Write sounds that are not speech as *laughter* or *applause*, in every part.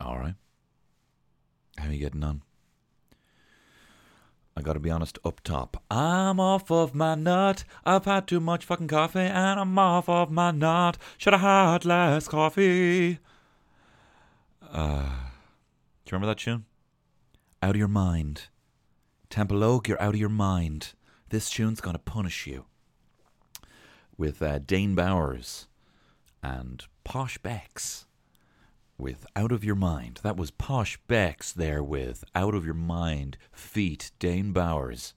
All right. How are you getting on? I gotta be honest, up top. I'm off of my nut. I've had too much fucking coffee and I'm off of my nut. Should have had less coffee. Uh, do you remember that tune? Out of your mind. Temple Oak, you're out of your mind. This tune's gonna punish you. With uh, Dane Bowers and Posh Becks with Out of Your Mind. That was Posh Becks there with Out of Your Mind, Feet, Dane Bowers.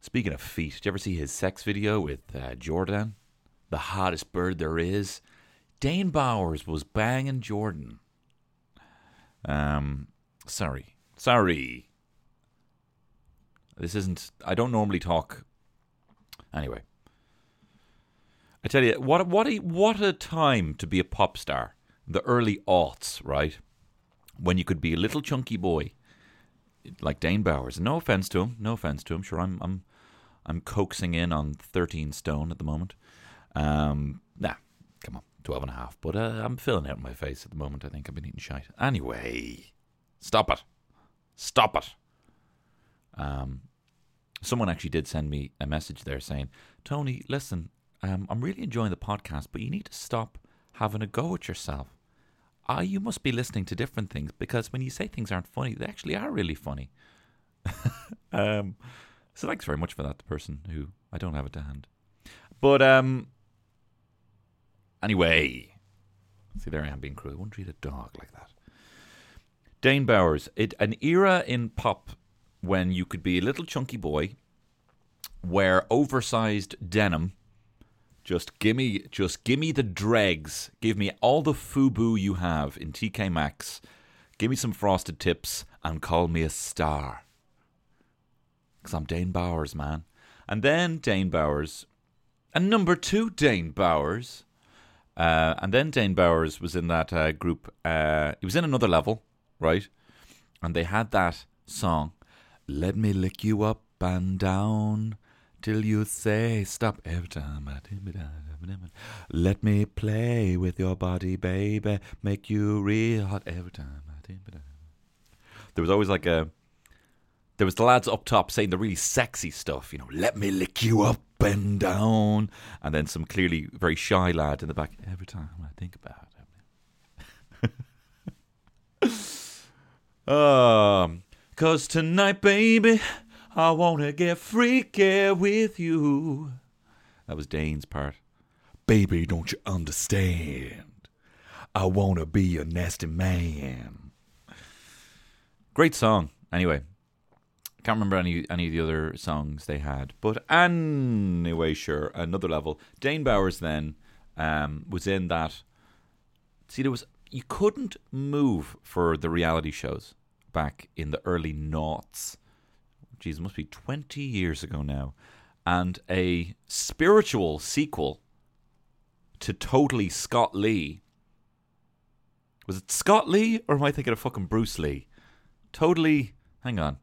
Speaking of feet, did you ever see his sex video with uh, Jordan? The hottest bird there is. Dane Bowers was banging Jordan. Um, sorry. Sorry. This isn't. I don't normally talk. Anyway. I tell you, what what a what a time to be a pop star. The early aughts, right? When you could be a little chunky boy, like Dane Bowers. No offense to him, no offense to him. Sure, I'm I'm I'm coaxing in on 13 stone at the moment. Um, nah, come on, 12 and a half. But uh, I'm filling out my face at the moment. I think I've been eating shite. Anyway, stop it, stop it. Um, someone actually did send me a message there saying, Tony, listen, um, I'm really enjoying the podcast, but you need to stop having a go at yourself. Ah, you must be listening to different things because when you say things aren't funny, they actually are really funny. *laughs* um, so thanks very much for that, the person who I don't have it to hand. But um, anyway, see there I am being cruel. I wouldn't treat a dog like that. Dane Bowers, it an era in pop when you could be a little chunky boy, wear oversized denim just gimme, just gimme the dregs. Give me all the FUBU you have in TK Maxx. Give me some frosted tips and call me a star. Because I'm Dane Bowers, man. And then Dane Bowers, and number two Dane Bowers, uh, and then Dane Bowers was in that uh, group. Uh, he was in another level, right? And they had that song, "Let Me Lick You Up and Down." Till you say stop every time let me play with your body, baby, make you real hot every time There was always like a there was the lads up top saying the really sexy stuff, you know, let me lick you up and down, and then some clearly very shy lad in the back. Every time I think about it, *laughs* um, cause tonight, baby, I wanna get freaky with you. That was Dane's part. Baby, don't you understand? I wanna be a nasty man. Great song. Anyway, can't remember any any of the other songs they had, but anyway, sure, another level. Dane Bowers then um, was in that. See, there was you couldn't move for the reality shows back in the early noughts geez, must be 20 years ago now, and a spiritual sequel to Totally Scott Lee. Was it Scott Lee, or am I thinking of fucking Bruce Lee? Totally. Hang on.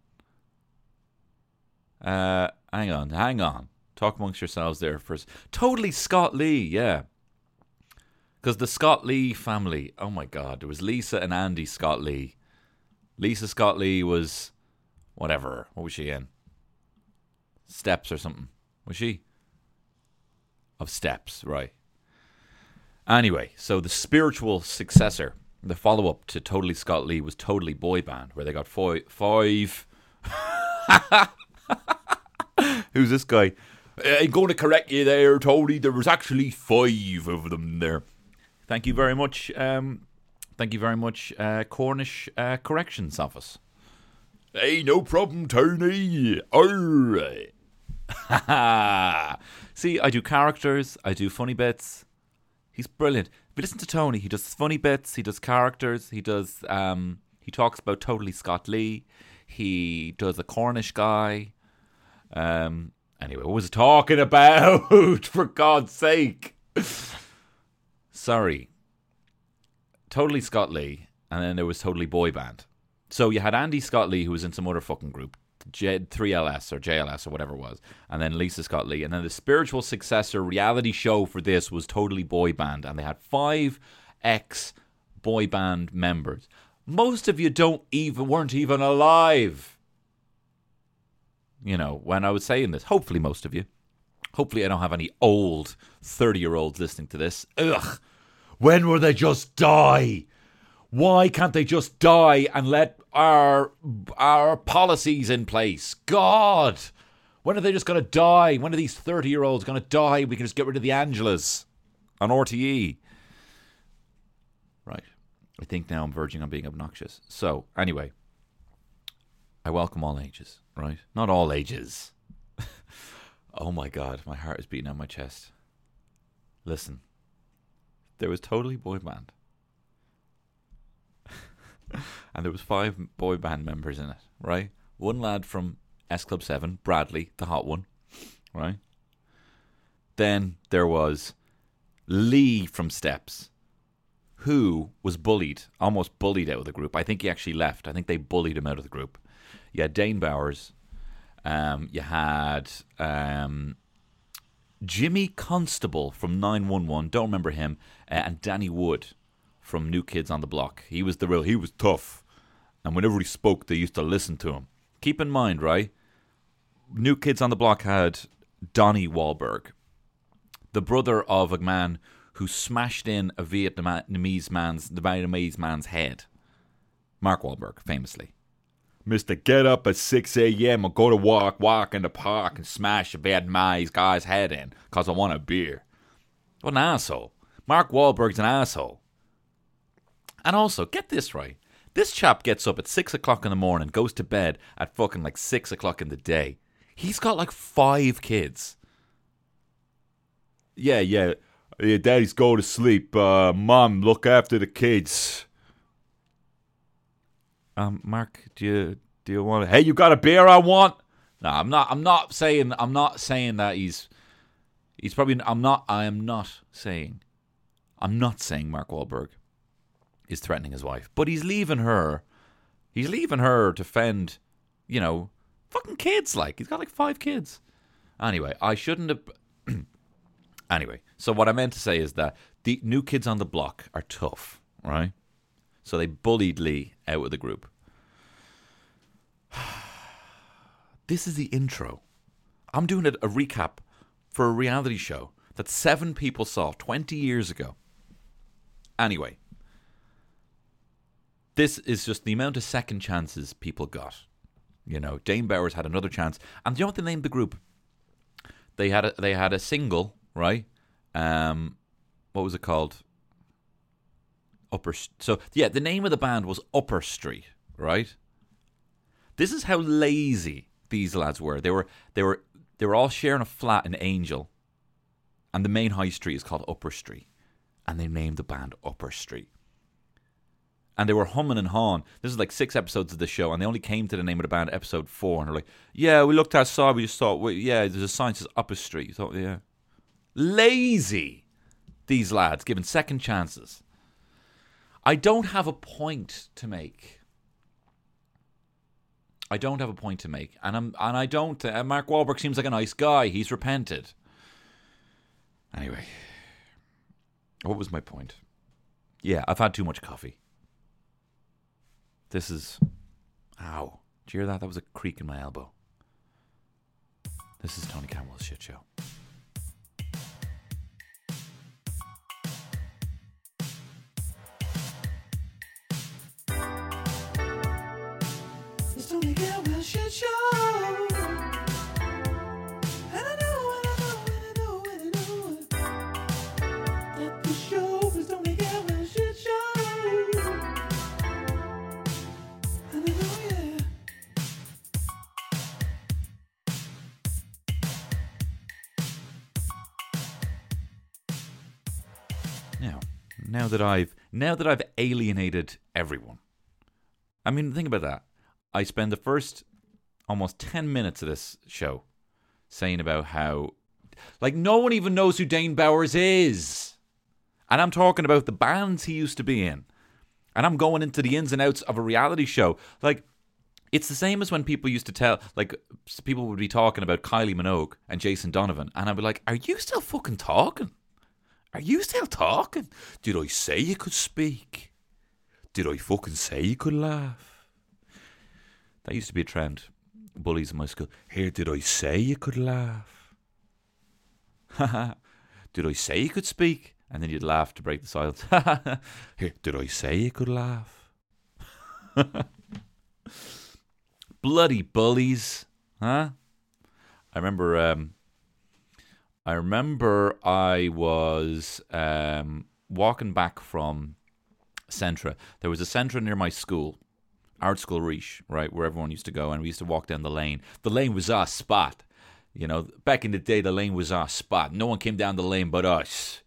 Uh, hang on, hang on. Talk amongst yourselves there first. Totally Scott Lee, yeah. Because the Scott Lee family, oh my god, there was Lisa and Andy Scott Lee. Lisa Scott Lee was whatever. What was she in? Steps or something. Was she? Of Steps, right. Anyway, so the spiritual successor, the follow up to Totally Scott Lee was Totally Boy Band, where they got five. five. *laughs* Who's this guy? I'm going to correct you there, Tony. There was actually five of them there. Thank you very much. Um, thank you very much, uh, Cornish uh, Corrections Office. Hey, no problem, Tony. Alright. *laughs* See, I do characters, I do funny bits. He's brilliant. If you listen to Tony, he does funny bits, he does characters, he does um he talks about totally Scott Lee, he does a Cornish guy. Um anyway, what was I talking about? *laughs* For God's sake. Sorry. Totally Scott Lee, and then there was Totally Boy Band. So you had Andy Scott Lee, who was in some other fucking group, J- 3LS or JLS or whatever it was, and then Lisa Scott Lee. And then the spiritual successor reality show for this was Totally Boy Band. And they had five ex boy band members. Most of you don't even weren't even alive. You know, when I was saying this, hopefully most of you. Hopefully I don't have any old 30-year-olds listening to this. Ugh. When will they just die? Why can't they just die and let our our policies in place? God, when are they just going to die? When are these thirty year olds going to die? We can just get rid of the Angelas on RTE. Right. I think now I'm verging on being obnoxious. So anyway, I welcome all ages. Right, not all ages. *laughs* oh my God, my heart is beating on my chest. Listen, there was totally boy band and there was five boy band members in it, right? One lad from S Club 7, Bradley, the hot one, right? Then there was Lee from Steps, who was bullied, almost bullied out of the group. I think he actually left. I think they bullied him out of the group. You had Dane Bowers. Um, you had um, Jimmy Constable from 911. Don't remember him. Uh, and Danny Wood from New Kids on the Block. He was the real, he was tough. And whenever he spoke, they used to listen to him. Keep in mind, right? New Kids on the Block had Donnie Wahlberg, the brother of a man who smashed in a Vietnamese man's the Vietnamese man's head. Mark Wahlberg, famously. Mister, get up at 6 a.m. and go to walk, walk in the park and smash a Vietnamese guy's head in because I want a beer. What an asshole. Mark Wahlberg's an asshole. And also, get this right. This chap gets up at six o'clock in the morning, goes to bed at fucking like six o'clock in the day. He's got like five kids. Yeah, yeah. Yeah, daddy's go to sleep. Uh, Mom, look after the kids. Um, Mark, do you do you want? To, hey, you got a beer? I want. No, I'm not. I'm not saying. I'm not saying that he's. He's probably. I'm not. I am not saying. I'm not saying Mark Wahlberg is threatening his wife, but he's leaving her. He's leaving her to fend, you know, fucking kids. Like he's got like five kids. Anyway, I shouldn't have. *clears throat* anyway, so what I meant to say is that the new kids on the block are tough, right? So they bullied Lee out of the group. *sighs* this is the intro. I'm doing a, a recap for a reality show that seven people saw 20 years ago. Anyway, this is just the amount of second chances people got. You know, Dane Bowers had another chance, and do you know what they named the group? They had a, they had a single, right? Um, what was it called? Upper. So yeah, the name of the band was Upper Street, right? This is how lazy these lads were. They were they were they were all sharing a flat in Angel, and the main high street is called Upper Street, and they named the band Upper Street and they were humming and hawing. This is like six episodes of the show, and they only came to the name of the band episode four, and they're like, "Yeah, we looked outside, we just thought, well, yeah, there's a sign says Upper Street." Thought, yeah, lazy. These lads given second chances. I don't have a point to make. I don't have a point to make, and I'm and I don't. Uh, Mark Wahlberg seems like a nice guy. He's repented. Anyway, what was my point? Yeah, I've had too much coffee. This is. Ow. Did you hear that? That was a creak in my elbow. This is Tony Campbell's shit show. It's Tony Campbell's now now that I've now that I've alienated everyone. I mean, think about that. I spend the first almost 10 minutes of this show saying about how like no one even knows who Dane Bowers is. And I'm talking about the bands he used to be in. And I'm going into the ins and outs of a reality show. Like it's the same as when people used to tell, like, people would be talking about Kylie Minogue and Jason Donovan, and I'd be like, "Are you still fucking talking?" Are you still talking? Did I say you could speak? Did I fucking say you could laugh? That used to be a trend. Bullies in my school. Here, did I say you could laugh? *laughs* did I say you could speak? And then you'd laugh to break the silence. *laughs* Here, did I say you could laugh? *laughs* Bloody bullies, huh? I remember. Um, I remember I was um, walking back from Centra. There was a Centra near my school, Ardscoil Rís, right, where everyone used to go, and we used to walk down the lane. The lane was our spot. You know, back in the day, the lane was our spot. No one came down the lane but us.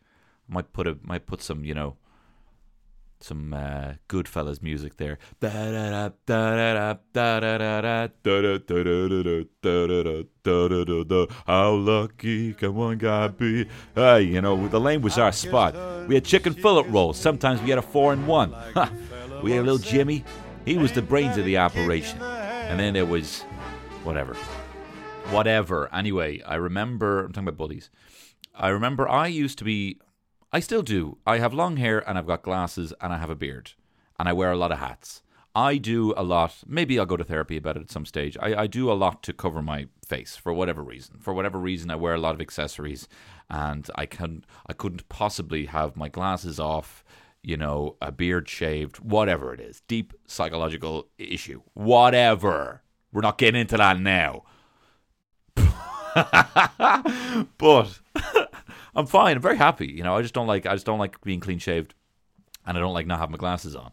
Might put a might put some, you know, some uh, Goodfellas music there. How lucky can one guy be? Hey, you know, the lane was our spot. We had chicken fillet rolls. Sometimes we had a four and one. we had a little Jimmy. He was the brains of the operation. And then there was whatever. Whatever. Anyway, I remember, I'm talking about bullies. I remember I used to be I still do. I have long hair and I've got glasses and I have a beard and I wear a lot of hats. I do a lot. Maybe I'll go to therapy about it at some stage. I, I do a lot to cover my face for whatever reason. For whatever reason, I wear a lot of accessories, and I can I couldn't possibly have my glasses off, you know, a beard shaved, whatever it is. Deep psychological issue, whatever. We're not getting into that now. *laughs* but I'm fine. I'm very happy. You know, I just don't like I just don't like being clean shaved, and I don't like not having my glasses on.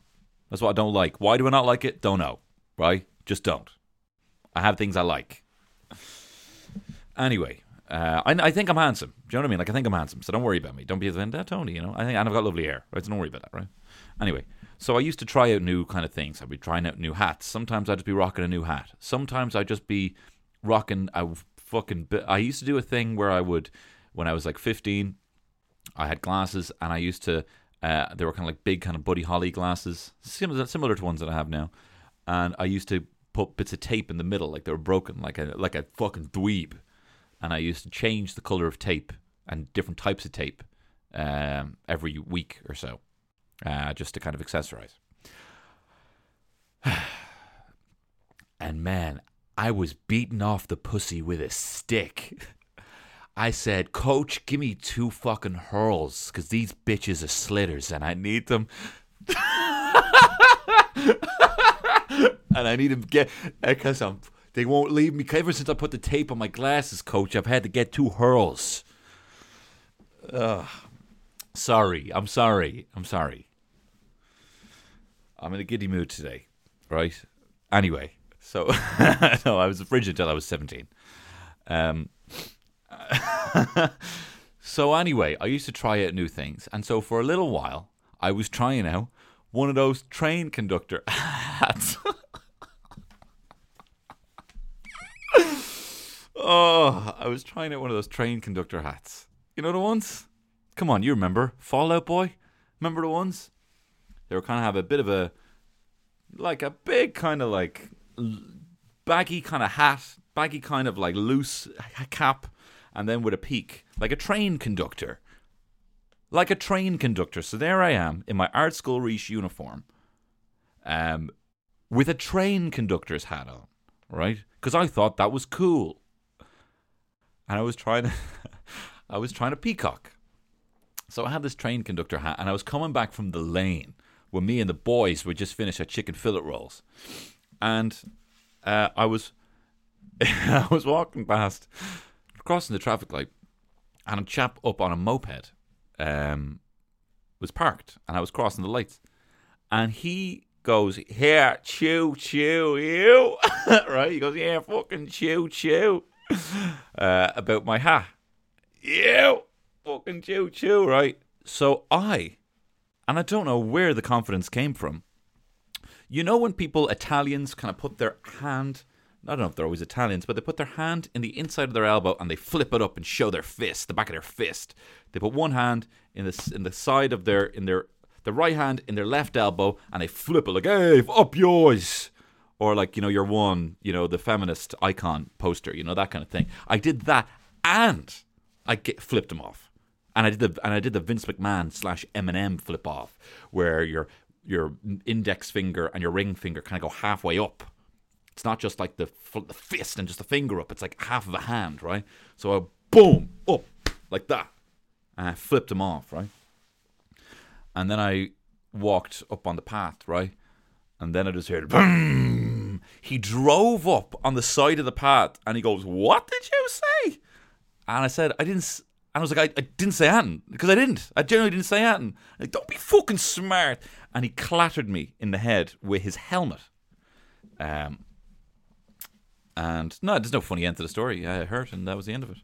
That's what I don't like. Why do I not like it? Don't know. Right? Just don't. I have things I like. Anyway, uh, I, I, think I'm handsome. Do you know what I mean? Like I think I'm handsome, so don't worry about me. Don't be the offended, Tony. You know, I think and I've got lovely hair, right? So don't worry about that, right? Anyway, so I used to try out new kind of things. I'd be trying out new hats. Sometimes I'd just be rocking a new hat. Sometimes I'd just be rocking a fucking. I used to do a thing where I would when I was like 15, I had glasses and I used to, uh, they were kind of like big kind of Buddy Holly glasses, similar, similar to ones that I have now. And I used to put bits of tape in the middle, like they were broken, like a, like a fucking dweeb. And I used to change the color of tape and different types of tape um, every week or so, uh, just to kind of accessorize. *sighs* and man, I was beating off the pussy with a stick. *laughs* I said, Coach, give me two fucking hurls because these bitches are slitters and I need them. *laughs* and I need them get because I'm. They won't leave me. Ever since I put the tape on my glasses, Coach, I've had to get two hurls. Ugh. Sorry, I'm sorry, I'm sorry. I'm in a giddy mood today, right? Anyway, so *laughs* no, I was a frigid until I was 17. Um, *laughs* so anyway, I used to try out new things, and so for a little while, I was trying out one of those train conductor *laughs* hats. oh, I was trying out one of those train conductor hats. You know the ones? Come on, you remember Fall Out Boy? Remember the ones? They were kind of have a bit of a like a big kind of like baggy kind of hat, baggy kind of like loose cap and then with a peak, like a train conductor. Like a train conductor. So there I am in my Ardscoil Rís uniform, um, with a train conductor's hat on, right? Because I thought that was cool, and I was trying to, *laughs* I was trying to peacock. So I had this train conductor hat, and I was coming back from the lane where me and the boys would just finish our chicken fillet rolls, and uh, I was, *laughs* I was walking past crossing the traffic light, and a chap up on a moped um, was parked, and I was crossing the lights, and he goes, "Here, chew, chew, you," right? He goes, "Yeah, fucking chew, chew," *laughs* uh, about my hat, you, fucking chew, chew, right? So I, and I don't know where the confidence came from. You know when people Italians kind of put their hand I don't know if they're always Italians, but they put their hand in the inside of their elbow and they flip it up and show their fist, the back of their fist. They put one hand in the in the side of their in their the right hand in their left elbow and they flip it like, "Hey, up yours." Or like, you know, your one, you know, the feminist icon poster, you know, that kind of thing. I did that and I get, flipped them off. And I did the and I did the Vince McMahon slash Eminem flip off, where you're your index finger and your ring finger kind of go halfway up. It's not just like the, f- the fist and just the finger up. It's like half of a hand, right? So I boom up like that, and I flipped him off, right? And then I walked up on the path, right? And then I just heard boom. He drove up on the side of the path, and he goes, "What did you say?" And I said, "I didn't." s-" And I was like, I, I didn't say anything because I didn't. I generally didn't say anything. Like, don't be fucking smart. And he clattered me in the head with his helmet. Um, and no, there's no funny end to the story. I hurt, and that was the end of it.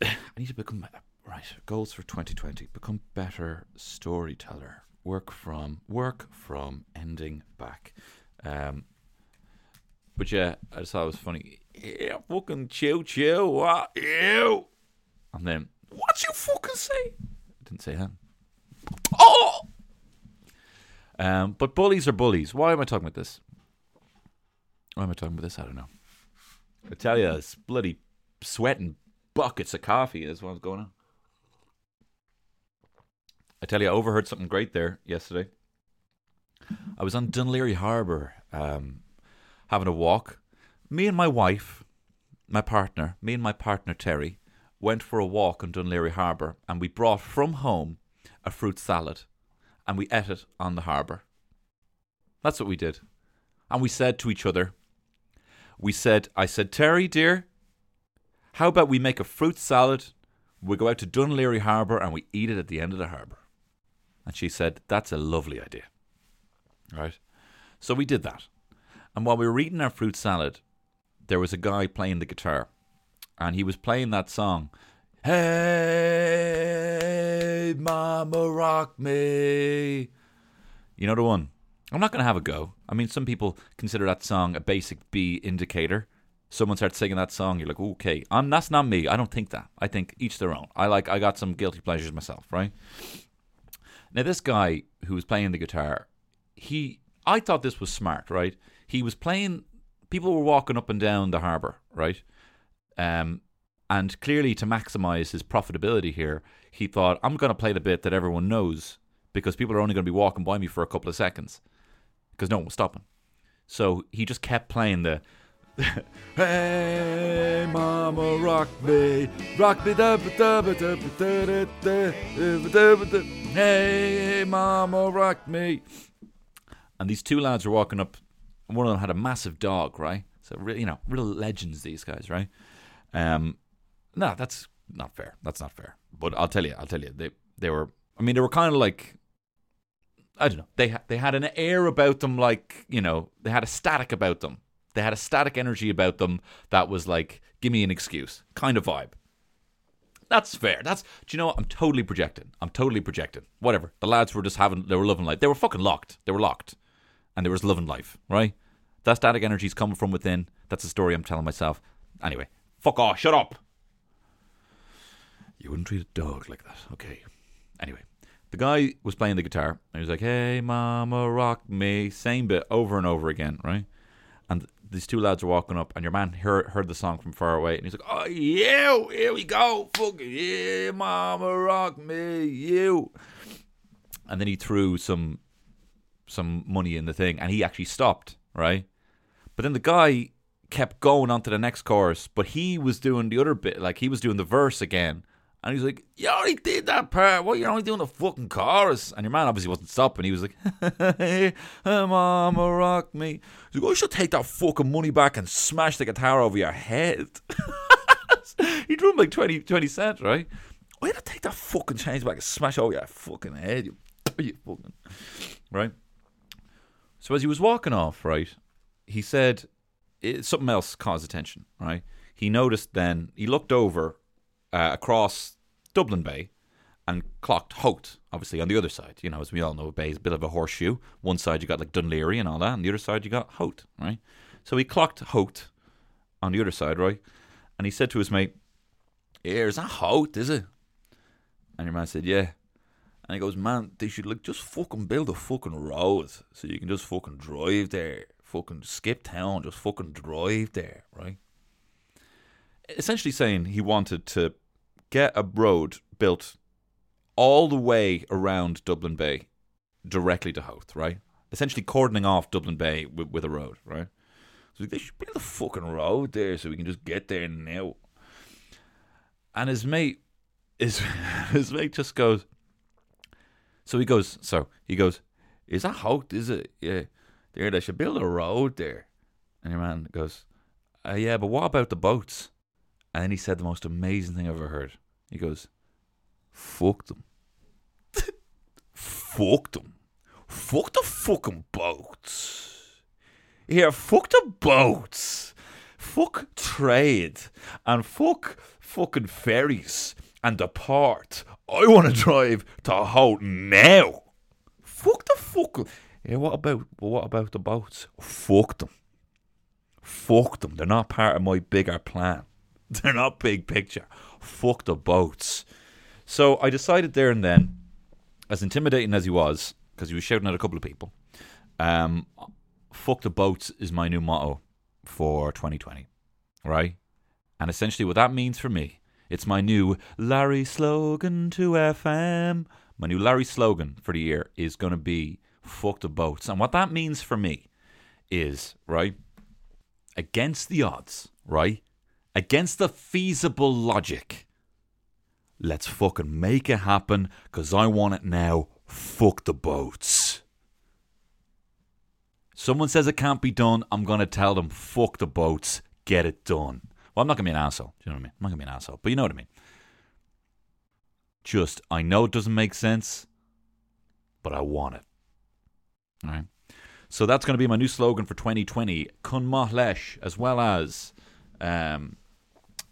*sighs* I need to become better. right. Goals for 2020: become better storyteller. Work from work from ending back. Um, but yeah, I just thought it was funny. Yeah, fucking chill, chill. What? Ew. And then, what you fucking say? I didn't say that. Oh! Um, but bullies are bullies. Why am I talking about this? Why am I talking about this? I don't know. I tell you, it's bloody sweating buckets of coffee is what's going on. I tell you, I overheard something great there yesterday. I was on Dún Laoghaire Harbour um, having a walk. Me and my wife, my partner, me and my partner Terry, went for a walk on Dún Laoghaire Harbour and we brought from home a fruit salad and we ate it on the harbour. That's what we did. And we said to each other, we said, I said, Terry, dear, how about we make a fruit salad? We go out to Dún Laoghaire Harbour and we eat it at the end of the harbour. And she said, That's a lovely idea. Right? So we did that. And while we were eating our fruit salad, there was a guy playing the guitar. And he was playing that song. Hey, mama, rock me. You know the one? I'm not going to have a go. I mean, some people consider that song a basic B indicator. Someone starts singing that song, you're like, okay. Um, that's not me. I don't think that. I think each their own. I like. I got some guilty pleasures myself, right? Now, this guy who was playing the guitar, he, I thought this was smart, right? He was playing. People were walking up and down the harbour, right? Um, and clearly, to maximise his profitability here, he thought, I'm going to play the bit that everyone knows because people are only going to be walking by me for a couple of seconds because no one was stopping. So he just kept playing the. *laughs* hey, mama, rock me, rock me. Hey, mama, rock me. And these two lads were walking up, and one of them had a massive dog, right? So, you know, real legends, these guys, right? Um, no, that's not fair. That's not fair. But I'll tell you, I'll tell you, they they were. I mean, they were kind of like I don't know. They they had an air about them, like you know, they had a static about them. They had a static energy about them that was like, give me an excuse, kind of vibe. That's fair. That's do you know what? I'm totally projecting. I'm totally projecting. Whatever. The lads were just having, they were loving life. They were fucking locked. They were locked, and they just loving life. Right? That static energy is coming from within. That's the story I'm telling myself. Anyway, fuck off. Shut up. You wouldn't treat a dog like that. Okay. Anyway, the guy was playing the guitar and he was like, "Hey, mama, rock me," same bit over and over again, right? And these two lads are walking up, and your man heard, heard the song from far away, and he's like, "Oh, yeah, here we go, fucking yeah, mama, rock me, you." And then he threw some some money in the thing, and he actually stopped, right? But then the guy kept going on to the next chorus, but he was doing the other bit, like he was doing the verse again. And he's like, You already did that part. What? You're only doing the fucking chorus. And your man obviously wasn't stopping. He was like, *laughs* Hey, mama, rock me. He's like, oh, I should take that fucking money back and smash the guitar over your head. he drew him like 20, 20 cents, right? I had to take that fucking change back and smash over your fucking head. You, *laughs* you fucking. Right? So as he was walking off, right, he said, it, something else caused attention, right? He noticed then, he looked over uh, across Dublin Bay and clocked Howth, obviously, on the other side. You know, as we all know, bay is a bit of a horseshoe. One side you got like Dún Laoghaire and all that, and the other side you got Howth, right? So he clocked Howth on the other side, right? And he said to his mate, Here, is that Howth, is it? And your man said, Yeah. And he goes, Man, they should like just fucking build a fucking road so you can just fucking drive there. Fucking skip town, just fucking drive there, right? Essentially saying he wanted to get a road built all the way around Dublin Bay directly to Howth, right? Essentially cordoning off Dublin Bay with, with a road, right? So they should build a fucking road there so we can just get there now. And his mate, his *laughs* his mate just goes. So he goes. So he goes. Is that Howth? Is it? Yeah. There, they should build a road there. And your man goes, uh, yeah, but what about the boats? And then he said the most amazing thing I've ever heard. He goes, fuck them. fuck them. Fuck the fucking boats. Yeah, fuck the boats. Fuck trade. And fuck fucking ferries and the port. I want to drive to Howth now. Fuck the fuck. Yeah, what about what about the boats? Fuck them. Fuck them. They're not part of my bigger plan. *laughs* They're not big picture. Fuck the boats. So I decided there and then, as intimidating as he was, because he was shouting at a couple of people, um, fuck the boats is my new motto for 2020. Right? And essentially what that means for me, it's my new Larry slogan to FM. My new Larry slogan for the year is going to be fuck the boats. And what that means for me is, right, against the odds, right, against the feasible logic, let's fucking make it happen because I want it now. Fuck the boats. Someone says it can't be done, I'm going to tell them, fuck the boats, get it done. Well, I'm not going to be an asshole. Do you know what I mean? I'm not going to be an asshole, but you know what I mean. Just, I know it doesn't make sense, but I want it. All right. So that's going to be my new slogan for 2020. Kun lesh, as well as, um,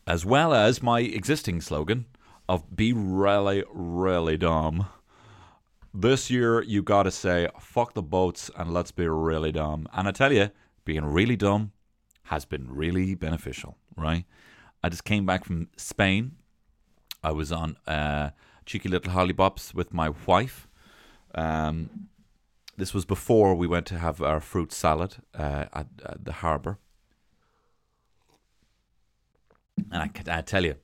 as well as my existing slogan of be really, really dumb. This year, you got to say fuck the boats and let's be really dumb. And I tell you, being really dumb has been really beneficial. Right? I just came back from Spain. I was on uh, cheeky little hollybops with my wife. Um, this was before we went to have our fruit salad uh, at, at, the harbour. And I, I tell you,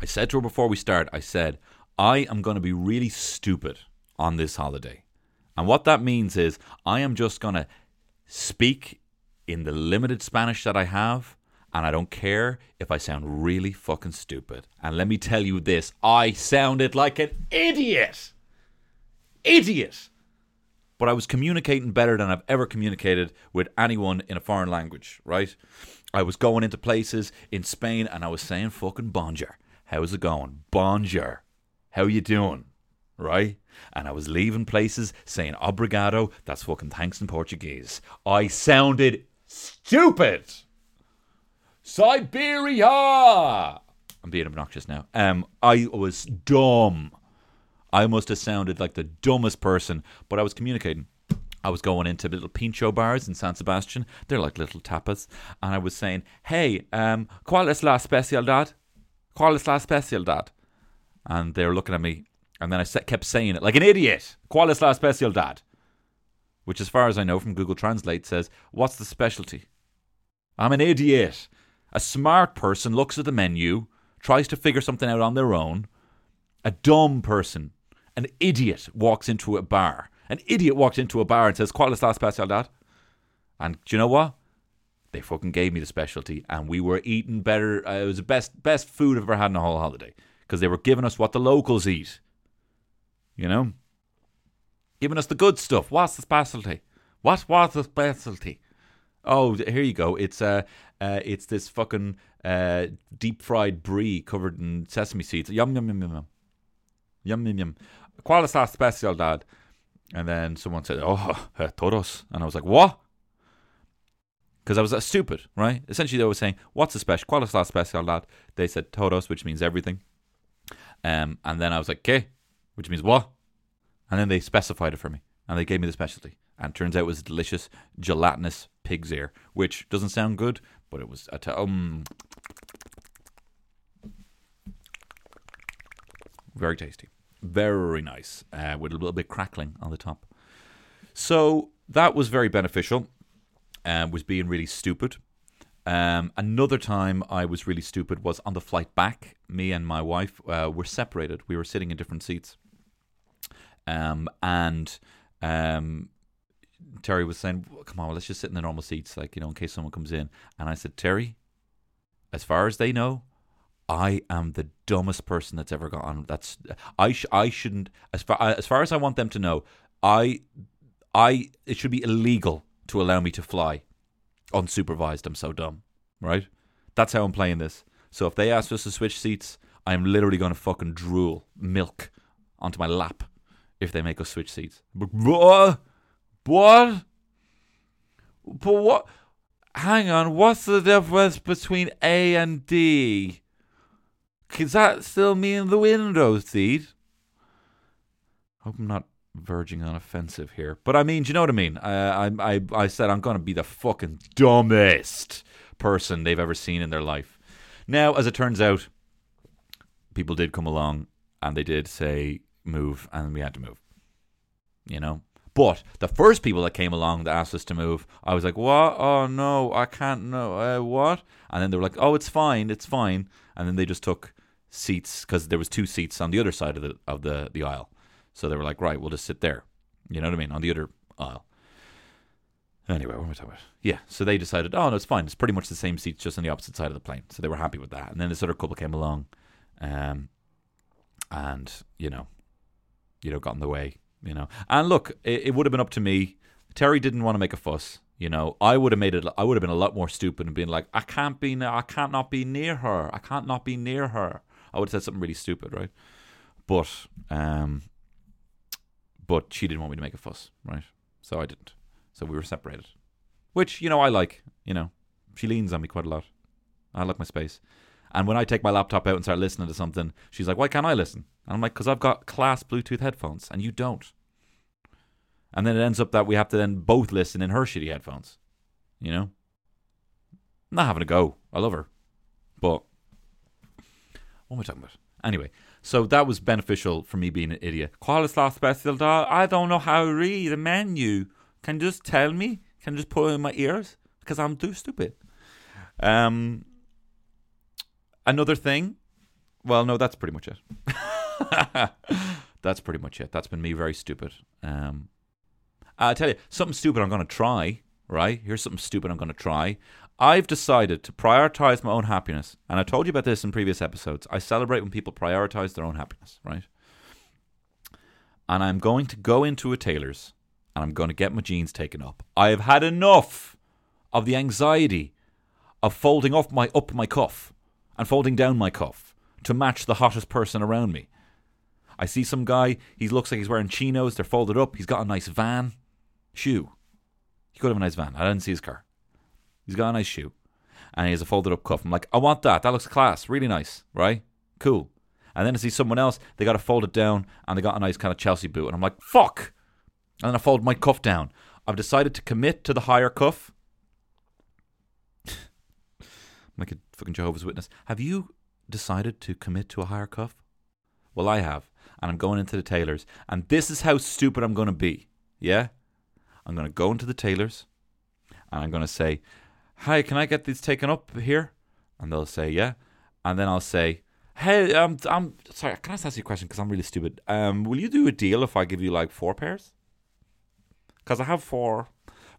I said to her before we start, I said, I am going to be really stupid on this holiday. And what that means is I am just going to speak in the limited Spanish that I have. And I don't care if I sound really fucking stupid. And let me tell you this I sounded like an idiot. Idiot but I was communicating better than I've ever communicated with anyone in a foreign language, right? I was going into places in Spain and I was saying fucking bonjour. How's it going? Bonjour. How you doing? Right? And I was leaving places saying obrigado. That's fucking thanks in Portuguese. I sounded stupid. Siberia. I'm being obnoxious now. Um, I was dumb. I must have sounded like the dumbest person, but I was communicating. I was going into little pincho bars in San Sebastian. They're like little tapas. And I was saying, hey, um, ¿cuál es la especialidad? ¿Cuál es la especialidad? And they were looking at me. And then I kept saying it like an idiot. ¿Cuál es la especialidad? Which, as far as I know from Google Translate, says, what's the specialty? I'm an idiot. A smart person looks at the menu, tries to figure something out on their own. A dumb person an idiot walks into a bar. An idiot walks into a bar and says, ¿Cuál es la especialidad? And do you know what? They fucking gave me the specialty, and we were eating better. Uh, it was the best best food I've ever had in a whole holiday because they were giving us what the locals eat. You know, giving us the good stuff. What's the specialty? What was the specialty? Oh, here you go. It's uh, uh it's this fucking uh deep fried brie covered in sesame seeds. Yum yum yum yum yum. Yum yum yum. ¿Cuál es la especialidad? And then someone said, oh, *laughs* todos. And I was like, what? Because I was uh, stupid, right? Essentially, they were saying, what's the special? ¿Cuál es la especialidad? They said todos, which means everything. Um, and then I was like, ¿qué? Which means what? And then they specified it for me. And they gave me the specialty. And turns out it was delicious, gelatinous pig's ear, which doesn't sound good, but it was, a um, very tasty. Very nice, uh, with a little bit crackling on the top. So that was very beneficial. Uh, was being really stupid. Um, another time I was really stupid was on the flight back. Me and my wife uh, were separated. We were sitting in different seats. Um, and um, Terry was saying, "Come on, let's just sit in the normal seats, like you know, in case someone comes in." And I said, "Terry, as far as they know, I am the dumbest person that's ever on. That's I sh- I shouldn't as far as far as I want them to know. I I it should be illegal to allow me to fly unsupervised. I'm so dumb, right? That's how I'm playing this. So if they ask us to switch seats, I'm literally going to fucking drool milk onto my lap if they make us switch seats. But uh, what? What? But what? Hang on. What's the difference between A and D? Does that still mean the window seat? Hope I'm not verging on offensive here, but I mean, do you know what I mean? I I I said I'm gonna be the fucking dumbest person they've ever seen in their life. Now, as it turns out, people did come along and they did say move, and we had to move. You know, but the first people that came along that asked us to move, I was like, "What? Oh no, I can't. No, uh, what?" And then they were like, "Oh, it's fine, it's fine." And then they just took seats because there was two seats on the other side of the of the the aisle. So they were like, "Right, we'll just sit there." You know what I mean? On the other aisle. Anyway, what am I talking about? Yeah, so they decided, oh no, it's fine. It's pretty much the same seats, just on the opposite side of the plane. So they were happy with that. And then this other couple came along, um, and you know, you know, got in the way you know. And look, it, it would have been up to me. Terry didn't want to make a fuss. You know, I would have made it. I would have been a lot more stupid and been like, I can't be. I can't not be near her. I can't not be near her. I would have said something really stupid, right? But, um, but she didn't want me to make a fuss, right? So I didn't. So we were separated, which you know I like. You know, she leans on me quite a lot. I like my space. And when I take my laptop out and start listening to something, she's like, "Why can't I listen?" And I'm like, "Because I've got class Bluetooth headphones, and you don't." And then it ends up that we have to then both listen in her shitty headphones. You know, I'm not having a go. I love her, but what am I talking about? Anyway, so that was beneficial for me being an idiot. Special? I don't know how to read the menu. Can you just tell me? Can you just put it in my ears? Because I'm too stupid. Um, Another thing, well, no, that's pretty much it. *laughs* that's pretty much it. That's been me very stupid. Um, I tell you, something stupid I'm going to try, right? Here's something stupid I'm going to try. I've decided to prioritize my own happiness. And I told you about this in previous episodes. I celebrate when people prioritize their own happiness, right? And I'm going to go into a tailor's and I'm going to get my jeans taken up. I have had enough of the anxiety of folding off my up my cuff and folding down my cuff to match the hottest person around me. I see some guy, he looks like he's wearing chinos, they're folded up, he's got a nice van. Shoe. He could have a nice van. I didn't see his car. He's got a nice shoe. And he has a folded up cuff. I'm like, I want that. That looks class. Really nice. Right? Cool. And then I see someone else, they got to fold it down and they got a nice kind of Chelsea boot. And I'm like, fuck. And then I fold my cuff down. I've decided to commit to the higher cuff *laughs* like a fucking Jehovah's Witness. Have you decided to commit to a higher cuff? Well, I have. And I'm going into the tailors. And this is how stupid I'm going to be. Yeah? I'm going to go into the tailors and I'm going to say, Hi, can I get these taken up here? And they'll say, Yeah. And then I'll say, Hey, um, I'm sorry, can I just ask you a question? Because I'm really stupid. Um, will you do a deal if I give you like four pairs? Because I have four.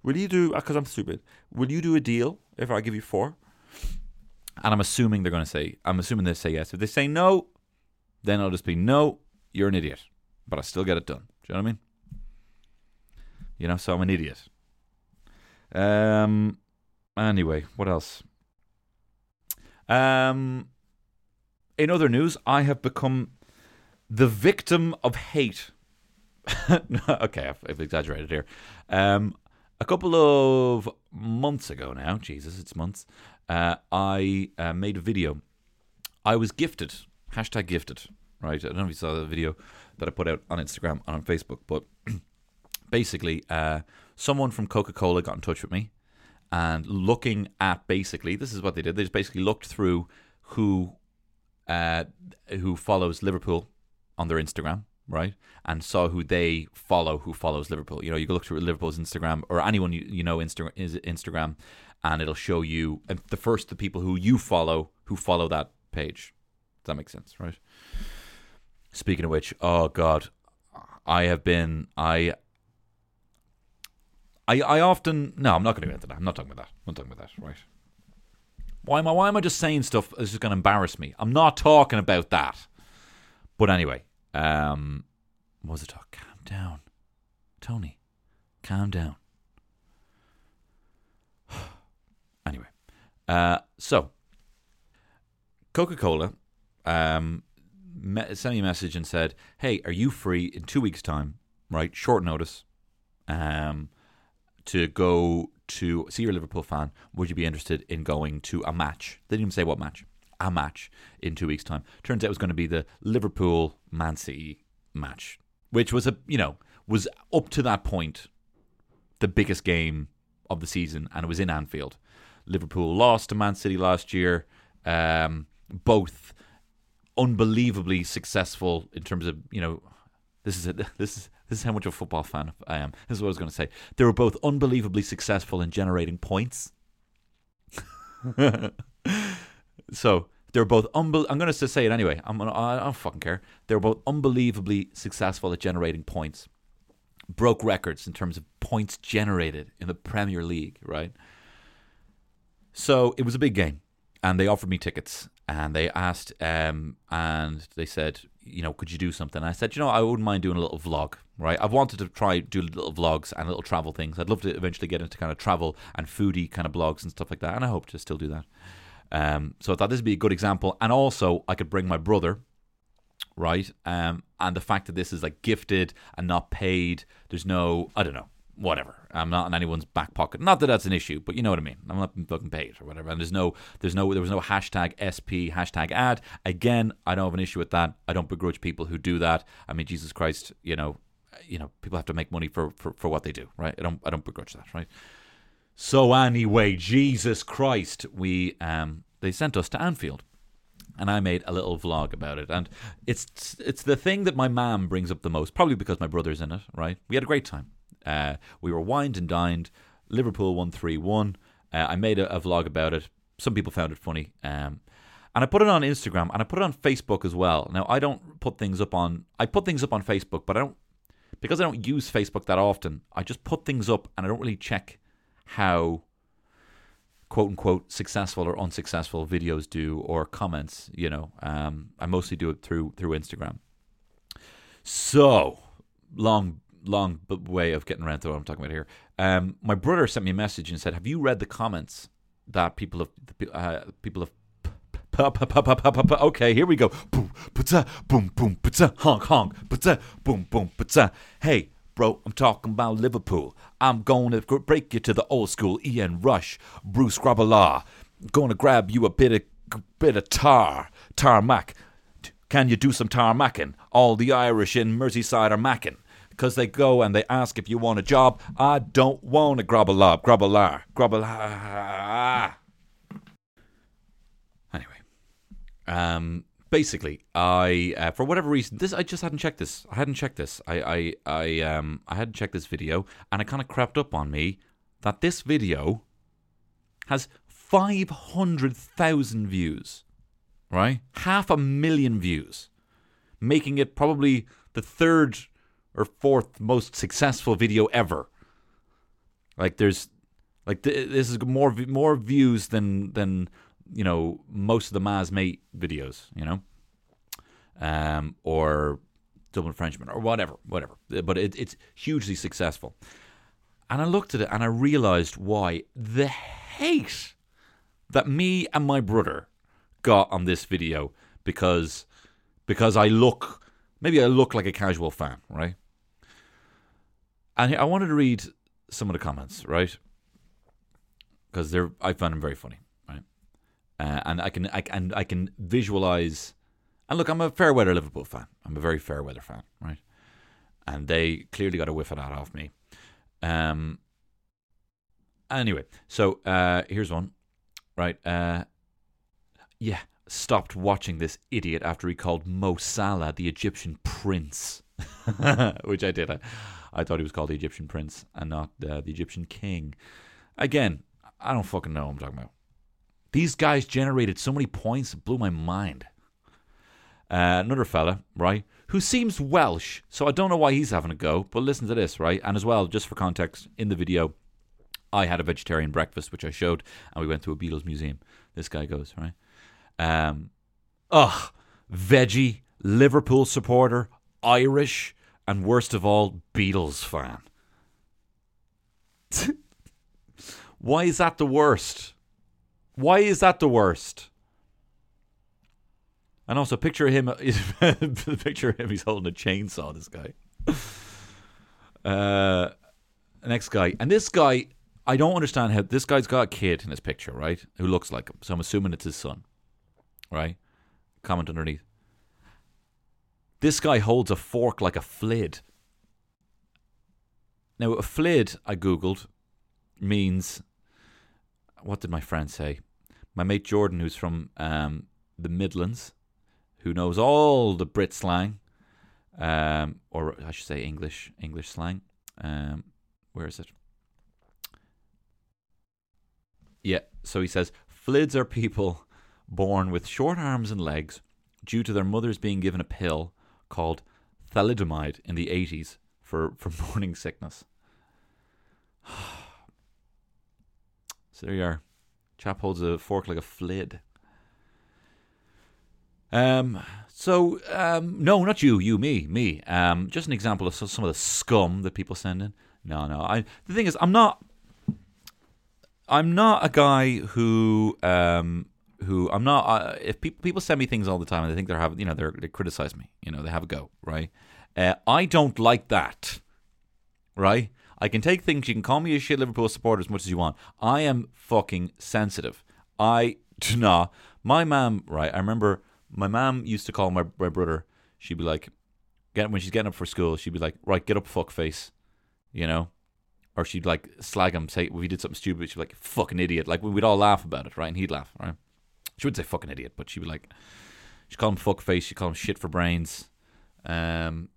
Will you do, because I'm stupid, will you do a deal if I give you four? And I'm assuming they're going to say, I'm assuming they say yes. If they say no, then I'll just be, no, you're an idiot. But I still get it done. Do you know what I mean? You know, so I'm an idiot. Um. Anyway, what else? Um. In other news, I have become the victim of hate. *laughs* okay, I've, I've, exaggerated here. Um, a couple of months ago now, Jesus, it's months uh, I uh, made a video. I was gifted, hashtag gifted, right? I don't know if you saw the video that I put out on Instagram and on Facebook, but *clears throat* basically, uh, someone from Coca Cola got in touch with me and looking at basically, this is what they did. They just basically looked through who uh, who follows Liverpool on their Instagram, right? And saw who they follow, who follows Liverpool. You know, you can look through Liverpool's Instagram or anyone you, you know Insta- Instagram, and it'll show you uh, the first the people who you follow who follow that page. Does that make sense, right? Speaking of which, oh god, I have been I I, I often no, I'm not going to go into that. I'm not talking about that. I'm not talking about that. Right? Why am I? Why am I just saying stuff that's just going to embarrass me? I'm not talking about that. But anyway, um, what was it? Talk? Calm down, Tony. Calm down. *sighs* anyway, uh, so Coca Cola um, me- sent me a message and said, "Hey, are you free in two weeks' time? Right, short notice, um, to go to see your Liverpool fan. Would you be interested in going to a match? They didn't even say what match. A match in two weeks' time. Turns out it was going to be the Liverpool Man City match, which was a you know was up to that point the biggest game of the season, and it was in Anfield. Liverpool lost to Man City last year. Um, both unbelievably successful in terms of you know this is a, *laughs* this is this is how much of a football fan I am. This is what I was going to say. They were both unbelievably successful in generating points. *laughs* so they're both unbel- I'm going to say it anyway. I'm gonna, I don't fucking care. They were both unbelievably successful at generating points. Broke records in terms of points generated in the Premier League, right? So it was a big game, and they offered me tickets, and they asked, um, and they said, you know, could you do something? I said, you know, I wouldn't mind doing a little vlog, right? I've wanted to try do little vlogs and little travel things. I'd love to eventually get into kind of travel and foodie kind of blogs and stuff like that, and I hope to still do that. Um, so I thought this would be a good example, and also I could bring my brother, right? Um, and the fact that this is like gifted and not paid, there's no, I don't know, whatever. I'm not in anyone's back pocket. Not that that's an issue, but you know what I mean. I'm not fucking paid or whatever. And there's no, there's no, there was no hashtag SP hashtag ad. Again, I don't have an issue with that. I don't begrudge people who do that. I mean, Jesus Christ, you know, you know, people have to make money for for, for what they do, right? I don't, I don't begrudge that, right? So anyway, Jesus Christ, we um they sent us to Anfield. And I made a little vlog about it, and it's it's the thing that my mom brings up the most, probably because my brother's in it. Right? We had a great time. Uh, we were wined and dined. Liverpool won 3 1. Uh, I made a, a, vlog about it. Some people found it funny. Um, and I put it on Instagram and I put it on Facebook as well. Now, I don't put things up on. I put things up on Facebook, but I don't. Because I don't use Facebook that often, I just put things up and I don't really check how quote unquote successful or unsuccessful videos do or comments. You know, um, I mostly do it through through Instagram. So long long way of getting around to what I'm talking about here. Um, my brother sent me a message and said, "Have you read the comments that people have uh, people have?" Okay, here we go. Boom, boom, boom, honk, honk, boom, boom, Hey, bro, I'm talking about Liverpool. I'm going to break you to the old school. Ian Rush, Bruce Grobbelaar. Going to grab you a bit of bit of tar, tarmac. Can you do some tarmacking? All the Irish in Merseyside are macking because they go and they ask if you want a job. I don't want a grobbelar, grobbelar, grobbelar. Anyway, um, basically, I uh, for whatever reason, this I just hadn't checked this. I hadn't checked this. I I I um I hadn't checked this video, and it kind of crept up on me that this video has five hundred thousand views, right? Half a million views, making it probably the third or fourth most successful video ever. Like there's like th- this is more more views than than you know most of the Maz Mate videos, you know, um, or Dublin Frenchman or whatever, whatever. But it, it's hugely successful. And I looked at it and I realized why the hate that me and my brother got on this video because because I look maybe I look like a casual fan, right? And I wanted to read some of the comments, right? Because they're I found them very funny, right? Uh, and I can I and I can visualize. And look, I'm a fair weather Liverpool fan. I'm a very fair weather fan, right? And they clearly got a whiff of that off me. Um. Anyway, so uh, here's one, right? Uh, yeah, stopped watching this idiot after he called Mo Salah the Egyptian prince, *laughs* which I did. I, I thought he was called the Egyptian prince and not uh, the Egyptian king. Again, I don't fucking know what I'm talking about. These guys generated so many points, it blew my mind. Uh, another fella, right, who seems Welsh, so I don't know why he's having a go, but listen to this, right? And as well, just for context, in the video, I had a vegetarian breakfast, which I showed, and we went to a Beatles museum. This guy goes, right? Um, ugh, veggie, Liverpool supporter, Irish, and worst of all, Beatles fan. *laughs* Why is that the worst? Why is that the worst? And also, picture him. *laughs* picture him. He's holding a chainsaw. This guy. Uh, next guy, and this guy, I don't understand how this guy's got a kid in his picture, right? Who looks like him. So I'm assuming it's his son, right? Comment underneath. This guy holds a fork like a flid. Now, a flid, I googled, means. What did my friend say? My mate Jordan, who's from um, the Midlands, who knows all the Brit slang, um, or I should say English English slang. Um, where is it? Yeah, so he says flids are people born with short arms and legs due to their mothers being given a pill called thalidomide in the 80s for, *laughs* for morning sickness. *sighs* so there you are. Chap holds a fork like a flid. Um, so um, no, not you, you, me, me. Um, just an example of some of the scum that people send in. No, no. I the thing is, I'm not. I'm not a guy who um, who I'm not. Uh, if people people send me things all the time and they think they're having, you know, they're, they criticize me. You know, they have a go, right? Uh, I don't like that, right? I can take things. You can call me a shit Liverpool supporter as much as you want. I am fucking sensitive. I do not. My mom, right? I remember my mom used to call my my brother. She'd be like, get when she's getting up for school, she'd be like, right, get up, fuck face, you know. Or she'd like slag him, say if he did something stupid, she'd be like, fucking idiot. Like we'd all laugh about it, right? And he'd laugh, right? She wouldn't say fucking idiot, but she'd be like, she'd call him fuck face, she'd call him shit for brains, um,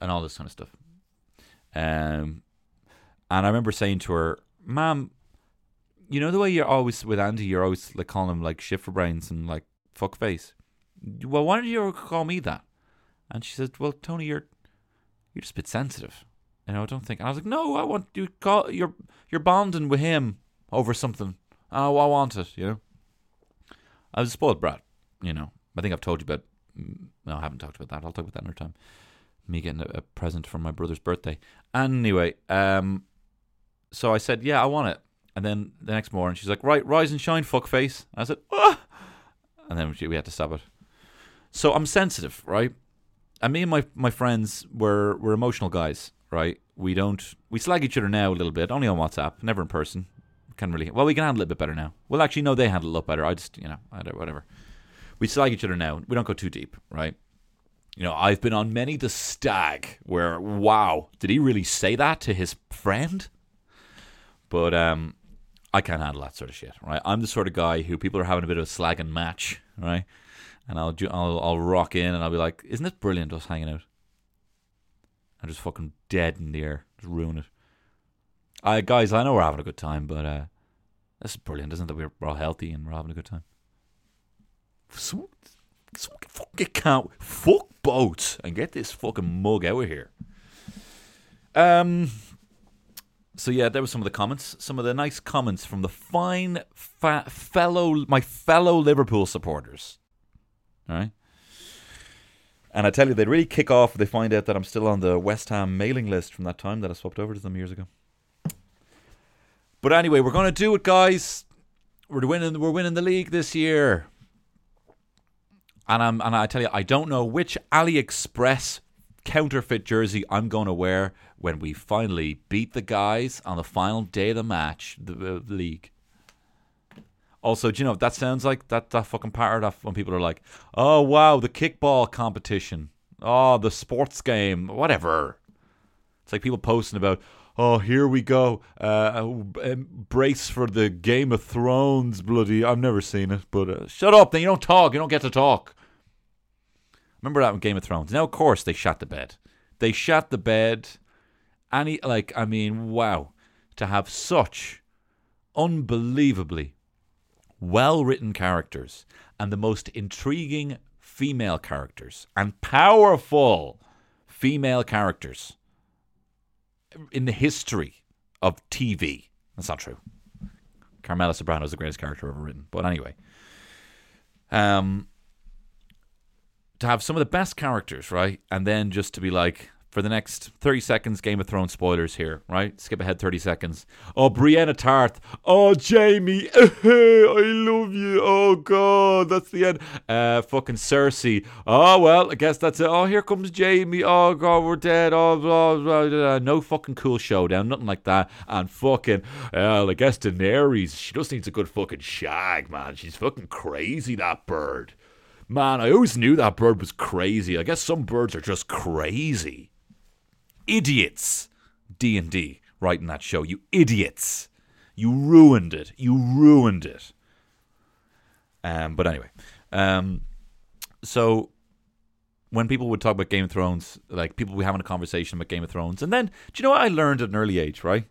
and all this kind of stuff. Um, and I remember saying to her, "Mom, you know the way you're always with Andy, you're always like calling him like shit for brains and like fuck face. Well, why did you call me that?" And she said, "Well, Tony, you're you're just a bit sensitive." You know, I don't think. And I was like, "No, I want you call you're you're bonding with him over something. Oh, I want it. You know." I was a spoiled brat. You know, I think I've told you about. No, I haven't talked about that. I'll talk about that another time. Me getting a, a present for my brother's birthday. Anyway, um, so I said, "Yeah, I want it." And then the next morning, she's like, "Right, rise and shine, fuckface." I said, "Ah," and then we had to stop it. So I'm sensitive, right? And me and my my friends were we're emotional guys, right? We don't we slag each other now a little bit, only on WhatsApp, never in person. Can really well we can handle it a bit better now. Well, actually, no, they handle it a lot better. I just you know I don't, whatever. We slag each other now. We don't go too deep, right? You know, I've been on many the stag where wow, did he really say that to his friend? But um, I can't handle that sort of shit, right? I'm the sort of guy who people are having a bit of a slagging match, right? And I'll ju- I'll I'll rock in and I'll be like, "Isn't it brilliant us hanging out?" I'm just fucking dead in the air, just ruin it. I guys, I know we're having a good time, but uh, this is brilliant, isn't it? We're, we're all healthy and we're having a good time. So, so fucking can't fuck boats and get this fucking mug out of here. Um. So yeah, there were some of the comments, some of the nice comments from the fine fa- fellow, my fellow Liverpool supporters. All right. And I tell you, they'd really kick off they find out that I'm still on the West Ham mailing list from that time that I swapped over to them years ago. But anyway, we're going to do it, guys. We're winning. We're winning the league this year. And I'm and I tell you, I don't know which AliExpress counterfeit jersey I'm going to wear when we finally beat the guys on the final day of the match, the, uh, the league. Also, do you know that sounds like? That that fucking of when people are like, "Oh wow, the kickball competition. Oh, the sports game, whatever." It's like people posting about, "Oh, here we go, uh, brace for the Game of Thrones." Bloody, I've never seen it, but uh, shut up. Then you don't talk. You don't get to talk. Remember that in Game of Thrones? Now, of course, they shot the bed. They shot the bed. Any like, I mean, wow, to have such unbelievably well written characters and the most intriguing female characters and powerful female characters in the history of TV. That's not true. Carmela Soprano is the greatest character ever written. But anyway, um, to have some of the best characters, right, and then just to be like, for the next 30 seconds, Game of Thrones spoilers here, right? Skip ahead 30 seconds. Oh, Brienne Tarth. Oh, Jaime. *laughs* I love you. Oh, God. That's the end. Uh, fucking Cersei. Oh, well, I guess that's it. Oh, here comes Jaime. Oh, God, we're dead. Oh, blah, blah, blah. No fucking cool showdown. Nothing like that. And fucking, well, I guess Daenerys. She just needs a good fucking shag, man. She's fucking crazy, that bird. Man, I always knew that bird was crazy. I guess some birds are just crazy idiots. D and D writing that show. You idiots. You ruined it. You ruined it. Um, but anyway, um, so when people would talk about Game of Thrones, like people would be having a conversation about Game of Thrones, and then do you know what I learned at an early age, right?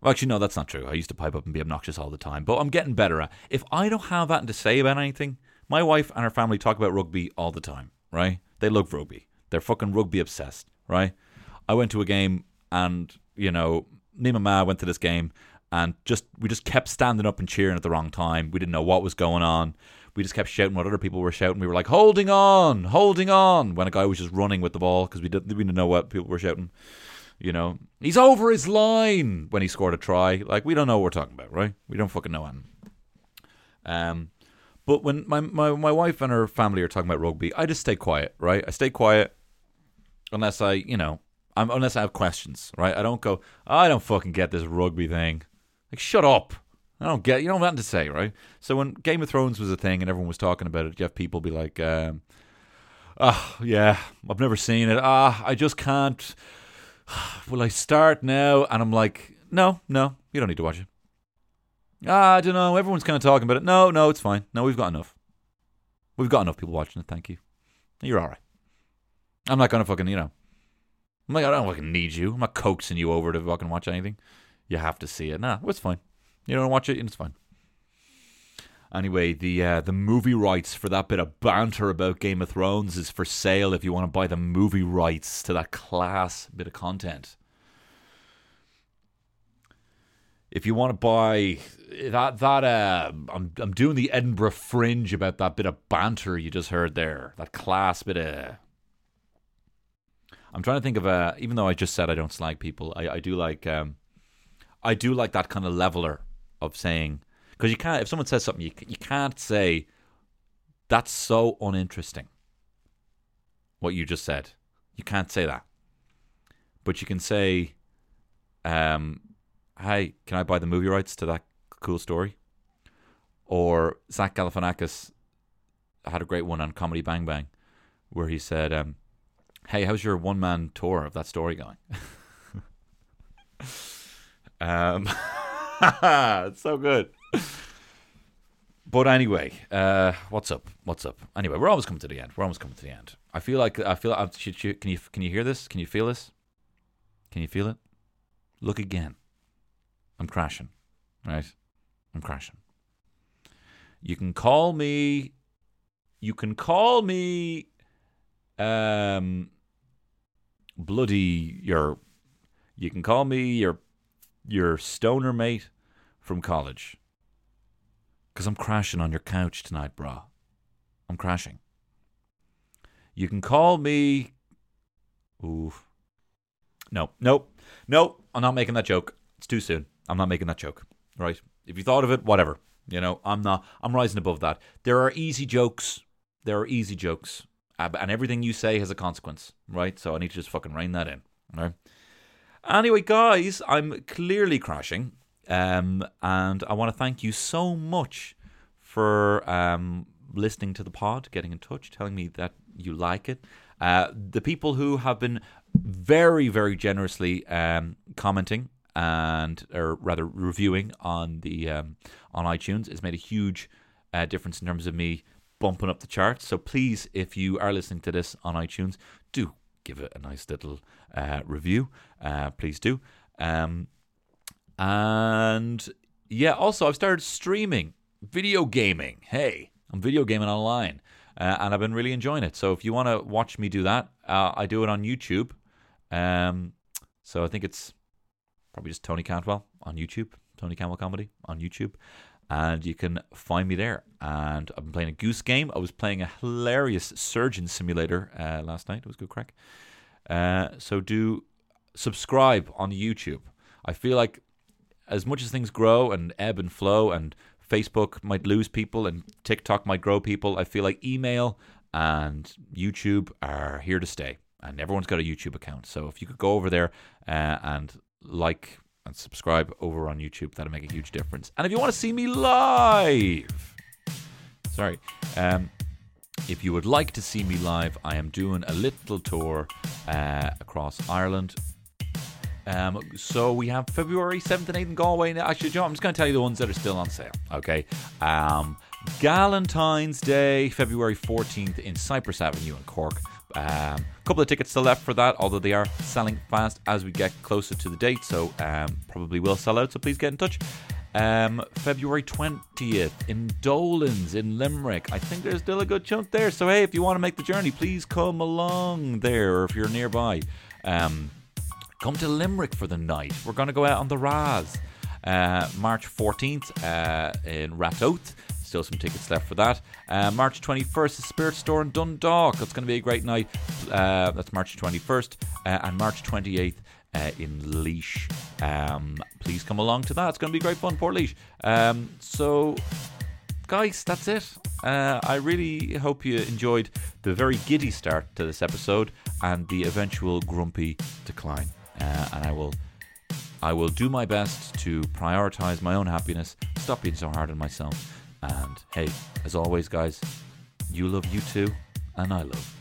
Well, actually, no, that's not true. I used to pipe up and be obnoxious all the time, but I'm getting better at. If I don't have that to say about anything, my wife and her family talk about rugby all the time, right? They love rugby. They're fucking rugby obsessed, right? I went to a game and, you know, me and my ma went to this game and just we just kept standing up and cheering at the wrong time. We didn't know what was going on. We just kept shouting what other people were shouting. We were like, holding on, holding on, when a guy was just running with the ball because we didn't, we didn't know what people were shouting. You know, he's over his line when he scored a try. Like, we don't know what we're talking about, right? We don't fucking know anything. Um, but when my, my, my wife and her family are talking about rugby, I just stay quiet, right? I stay quiet unless I, you know, I'm, unless I have questions, right? I don't go, oh, I don't fucking get this rugby thing. Like, shut up. I don't get. You don't have nothing to say, right? So when Game of Thrones was a thing and everyone was talking about it, you have people be like, um, "Oh, yeah, I've never seen it. Ah, I just can't. *sighs* Will I start now?" And I'm like, "No, no, you don't need to watch it." Ah, I don't know. Everyone's kind of talking about it. No, no, it's fine. No, we've got enough. We've got enough people watching it. Thank you. You're all right. I'm not gonna fucking, you know, I'm like, I don't fucking need you. I'm not coaxing you over to fucking watch anything. You have to see it. Nah, it's fine. You don't watch it, and it's fine. Anyway, the uh, the movie rights for that bit of banter about Game of Thrones is for sale if you want to buy the movie rights to that class bit of content. If you want to buy that that uh, I'm I'm doing the Edinburgh Fringe about that bit of banter you just heard there, that class bit of I'm trying to think of a. Even though I just said I don't slag people, I, I do like. Um, I do like that kind of leveler of saying because you can't. If someone says something, you you can't say that's so uninteresting. What you just said, you can't say that. But you can say, um, "Hey, can I buy the movie rights to that cool story?" Or Zach Galifianakis had a great one on Comedy Bang Bang, where he said, um, Hey, how's your one man tour of that story going? um, it's *laughs* so good. But anyway, uh, what's up? What's up? Anyway, we're almost coming to the end. We're almost coming to the end. I feel like I feel. I, should, should, can you can you hear this? Can you feel this? Can you feel it? Look again. I'm crashing. Right? I'm crashing. You can call me. You can call me. Um, bloody your you can call me your your stoner mate from college. Cause I'm crashing on your couch tonight, brah. I'm crashing. You can call me Ooh. No, nope. No, I'm not making that joke. It's too soon. I'm not making that joke. Right? If you thought of it, whatever. You know, I'm not I'm rising above that. There are easy jokes. There are easy jokes and everything you say has a consequence, right? So I need to just fucking rein that in, right? Anyway, guys, I'm clearly crashing, um, and I want to thank you so much for um, listening to the pod, getting in touch, telling me that you like it. Uh, the people who have been very, very generously um, commenting and, or rather, reviewing on the um, on iTunes has made a huge uh, difference in terms of me bumping up the charts. So please, if you are listening to this on iTunes, do give it a nice little uh, review. Uh, please do. Um, and yeah, also I've started streaming video gaming. Hey, I'm video gaming online, uh, and I've been really enjoying it. So if you want to watch me do that, uh, I do it on YouTube. Um, so I think it's probably just Tony Cantwell on YouTube, Tony Cantwell Comedy on YouTube. And you can find me there. And I've been playing a goose game. I was playing a hilarious surgeon simulator uh, last night. It was good crack. Uh, so do subscribe on YouTube. I feel like as much as things grow and ebb and flow, and Facebook might lose people and TikTok might grow people, I feel like email and YouTube are here to stay. And everyone's got a YouTube account. So if you could go over there uh, and like and subscribe over on YouTube, that'll make a huge difference. And if you want to see me live, sorry, um, if you would like to see me live, I am doing a little tour uh, across Ireland. Um, so we have February 7th and 8th in Galway. Actually, John, I'm just going to tell you the ones that are still on sale. Okay. Um, Galentine's Day, February 14th in Cyprus Avenue in Cork. A um, couple of tickets still left for that, although they are selling fast as we get closer to the date. So um, probably will sell out. So please get in touch. Um, February 20th in Dolan's in Limerick. I think there's still a good chunk there. So, hey, if you want to make the journey, please come along there or if you're nearby. Um, come to Limerick for the night. We're going to go out on the Raz. Uh, March 14th uh, in Ratoath. Still some tickets left for that. Uh, March 21st, the Spirit Store in Dundalk. That's going to be a great night. Uh, that's March 21st. Uh, and March 28th, uh, in Laois. Um, please come along to that. It's going to be great fun, Portlaoise. Um, so, guys, that's it. Uh, I really hope you enjoyed the very giddy start to this episode and the eventual grumpy decline. Uh, and I will, I will do my best to prioritize my own happiness, stop being so hard on myself. And hey, as always, guys, you love you too, and I love